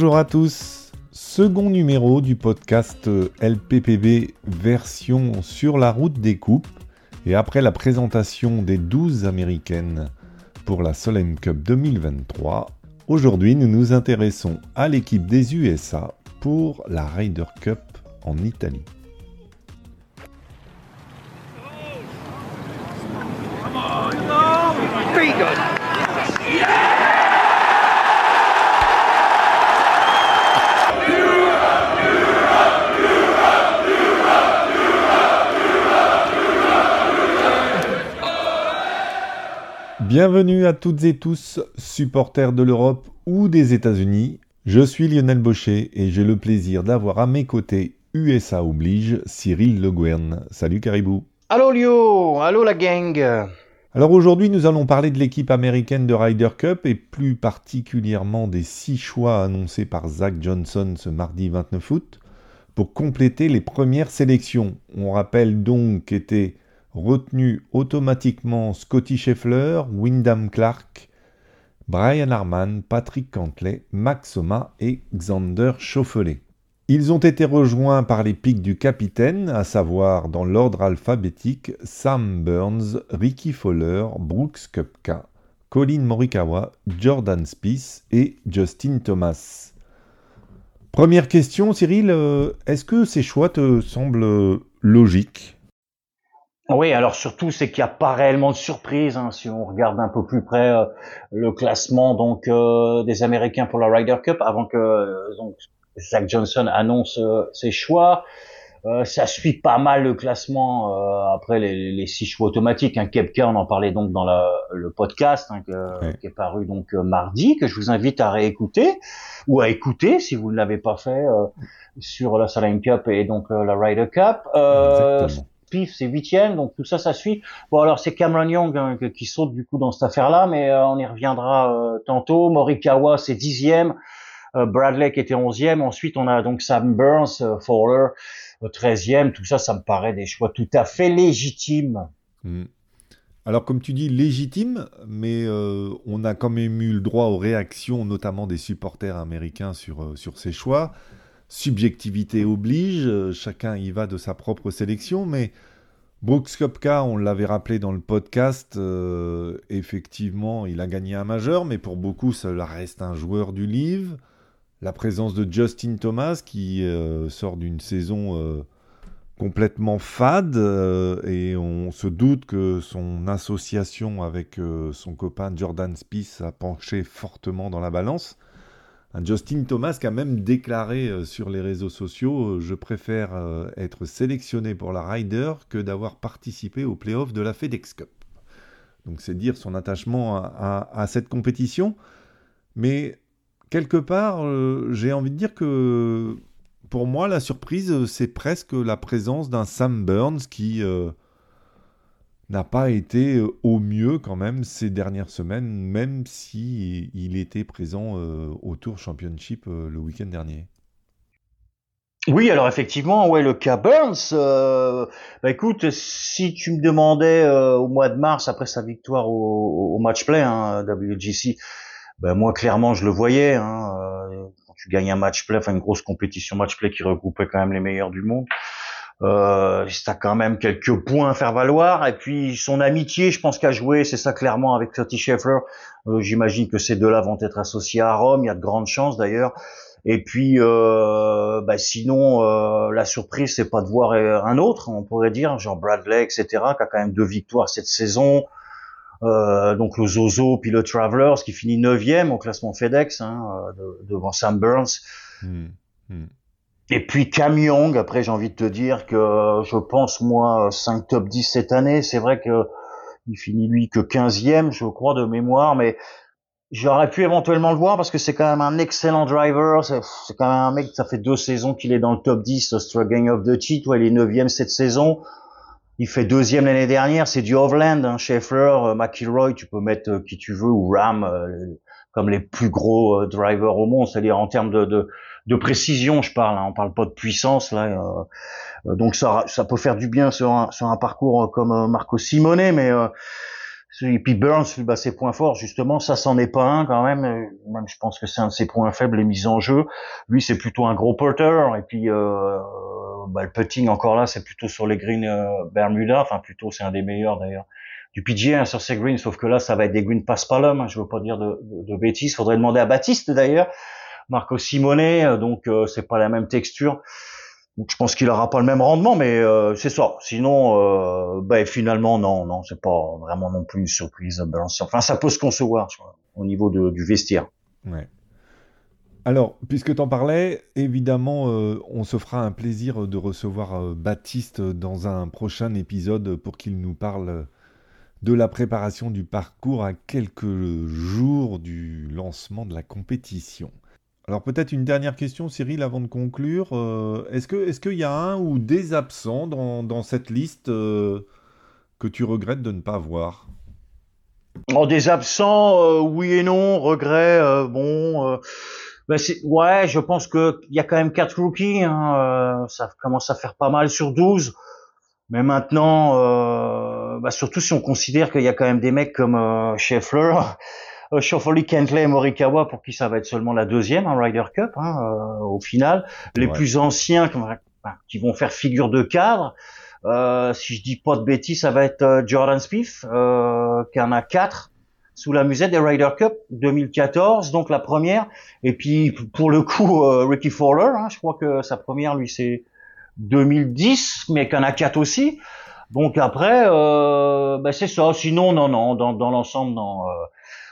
Bonjour à tous, second numéro du podcast LPPB version sur la route des coupes. Et après la présentation des 12 américaines pour la Solheim Cup 2023, aujourd'hui nous nous intéressons à l'équipe des USA pour la Ryder Cup en Italie. Bienvenue à toutes et tous, supporters de l'Europe ou des États-Unis. Je suis Lionel Baucher et j'ai le plaisir d'avoir à mes côtés, USA oblige, Cyril Le Guern. Salut Caribou. Allô Lio, allô la gang. Alors aujourd'hui, nous allons parler de l'équipe américaine de Ryder Cup et plus particulièrement des six choix annoncés par Zach Johnson ce mardi 29 août pour compléter les premières sélections. On rappelle donc qu'étaient retenu automatiquement Scotty Scheffler, Wyndham Clark, Brian Harman, Patrick Cantley, Max Soma et Xander Schauffele. Ils ont été rejoints par les pics du capitaine, à savoir dans l'ordre alphabétique Sam Burns, Ricky Fowler, Brooks Koepka, Colin Morikawa, Jordan Spieth et Justin Thomas. Première question, Cyril, euh, est-ce que ces choix te semblent logiques? Oui, alors surtout c'est qu'il n'y a pas réellement de surprise hein, si on regarde un peu plus près euh, le classement donc euh, des Américains pour la Ryder Cup avant que euh, donc, Zach Johnson annonce ses choix. ça suit pas mal le classement après les, les, six choix automatiques. Un hein. Kepka, on en parlait donc dans la, le podcast hein, qui est paru donc mardi, que je vous invite à réécouter ou à écouter si vous ne l'avez pas fait sur la Saline Cup et donc la Ryder Cup. Pif, c'est huitième, donc tout ça, ça suit. Bon, alors c'est Cameron Young hein, qui saute du coup dans cette affaire-là, mais euh, on y reviendra euh, tantôt. Morikawa, c'est dixième. Euh, Bradley qui était onzième. Ensuite, on a donc Sam Burns, Fowler, treizième. Tout ça, ça me paraît des choix tout à fait légitimes. Hmm. Alors, comme tu dis, légitime, mais on a quand même eu le droit aux réactions, notamment des supporters américains sur, sur ces choix subjectivité oblige, euh, chacun y va de sa propre sélection, mais Brooks Kopka, on l'avait rappelé dans le podcast, euh, effectivement, il a gagné un majeur, mais pour beaucoup, cela reste un joueur du livre. La présence de Justin Thomas, qui euh, sort d'une saison complètement fade, et on se doute que son association avec son copain Jordan Spieth a penché fortement dans la balance. Justin Thomas qui a même déclaré euh, sur les réseaux sociaux euh, Je préfère euh, être sélectionné pour la Ryder que d'avoir participé au playoff de la FedEx Cup. Donc c'est dire son attachement à, cette compétition. Mais quelque part, j'ai envie de dire que pour moi, la surprise, c'est presque la présence d'un Sam Burns qui n'a pas été euh, au mieux quand même ces dernières semaines, même si il était présent euh, au Tour Championship euh, le week-end dernier. Oui, alors effectivement, ouais, le cas Burns. bah écoute, si tu me demandais au mois de mars après sa victoire au, match play, hein, WGC, ben moi clairement je le voyais. Hein, quand tu gagnes un match play, enfin une grosse compétition match play qui regroupait quand même les meilleurs du monde. Euh, a quand même quelques points à faire valoir. Et puis son amitié, je pense qu'à jouer, c'est ça clairement avec Scotty Scheffler. Euh, J'imagine que ces deux-là vont être associés à Rome. Il y a de grandes chances d'ailleurs. Et puis, euh, bah, sinon, euh, la surprise, c'est pas de voir euh, un autre, on pourrait dire, genre Bradley, etc., qui a quand même deux victoires cette saison. Euh, donc le Zozo, puis le Travelers, qui finit neuvième au classement FedEx, hein, devant Sam Burns. Hmm. Hmm. Et puis Cam Young, après j'ai envie de te dire que je pense moi 5 top 10 cette année, c'est vrai que il finit lui que 15e, je crois de mémoire, mais j'aurais pu éventuellement le voir parce que c'est quand même un excellent driver, c'est quand même un mec, ça fait deux saisons qu'il est dans le top 10, Struggling of the Cheat, où il est 9e cette saison. Il fait deuxième l'année dernière, c'est du Overland, hein, Scheffler, euh, McIlroy, tu peux mettre euh, qui tu veux, ou Ram, euh, comme les plus gros drivers au monde, c'est-à-dire en termes de, de de précision, je parle. Hein, on parle pas de puissance là. Euh, donc ça, ça peut faire du bien sur un, sur un parcours comme euh, Marco Simone, mais Et puis Burns, bah, ses points forts, justement, ça c'en est pas un quand même. Même je pense que c'est un de ses points faibles, les mises en jeu. Lui, c'est plutôt un gros porter. Et puis euh, bah, le putting, encore là, c'est plutôt sur les greens euh, Bermuda. Enfin, plutôt, c'est un des meilleurs d'ailleurs du PGA sur ces greens. Sauf que là, ça va être des greens passe-palum. Hein, je veux pas dire de, de, de bêtises. Faudrait demander à Baptiste d'ailleurs. Marco Simone, euh, donc euh, c'est pas la même texture. Donc je pense qu'il aura pas le même rendement, mais euh, c'est ça. Sinon, euh, ben, finalement, non, non, c'est pas vraiment non plus une surprise. Enfin, ça peut se concevoir au niveau de, du vestiaire. Alors, puisque tu en parlais, évidemment, on se fera un plaisir de recevoir Baptiste dans un prochain épisode pour qu'il nous parle de la préparation du parcours à quelques jours du lancement de la compétition. Alors peut-être une dernière question, Cyril, avant de conclure. Euh, est-ce qu'il y a un ou des absents dans, dans cette liste euh, que tu regrettes de ne pas voir? Oh, Des absents, euh, oui et non. Regret, bon. Ben ouais, je pense que il y a quand même quatre rookies. Hein, ça commence à faire pas mal sur 12. Mais maintenant, bah, surtout si on considère qu'il y a quand même des mecs comme Scheffler euh, Shoffoli, Kentley Morikawa pour qui ça va être seulement la deuxième en Ryder Cup hein, euh, au final. Les Ouais. plus anciens qui vont faire figure de cadre. Euh, si je dis pas de bêtises, ça va être euh, Jordan Spieth euh, qui en a quatre sous la musette des Ryder Cup 2014, donc la première. Et puis pour le coup, euh, Ricky Fowler, hein, je crois que sa première lui c'est 2010, mais qu'il en a quatre aussi. Donc après, euh, ben c'est ça. Sinon, non, non, dans, l'ensemble, non. euh,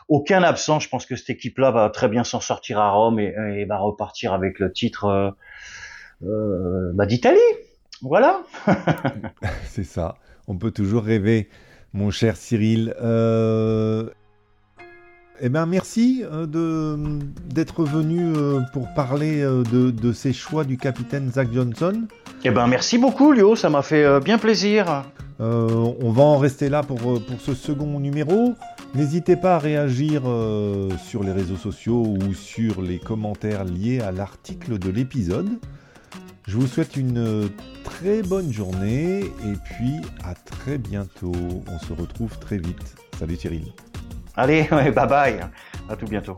aucun absent. Je pense que cette équipe-là va très bien s'en sortir à Rome et, va repartir avec le titre euh, bah, d'Italie. Voilà. C'est ça. On peut toujours rêver, mon cher Cyril. Eh bien, merci euh, de, d'être venu euh, pour parler euh, de, de ces choix du capitaine Zach Johnson. Eh ben, merci beaucoup, Léo. Ça m'a fait bien plaisir. Euh, on va en rester là pour, pour ce second numéro. N'hésitez pas à réagir euh, sur les réseaux sociaux ou sur les commentaires liés à l'article de l'épisode. Je vous souhaite une très bonne journée et puis à très bientôt. On se retrouve très vite. Salut Cyril. Allez, bye bye. À tout bientôt.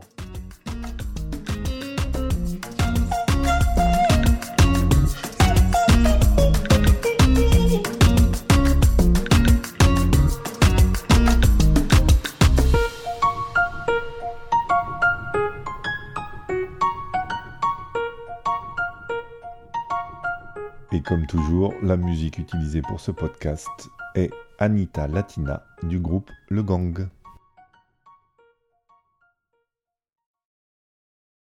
Et comme toujours, la musique utilisée pour ce podcast est Anita Latina du groupe Le Gang.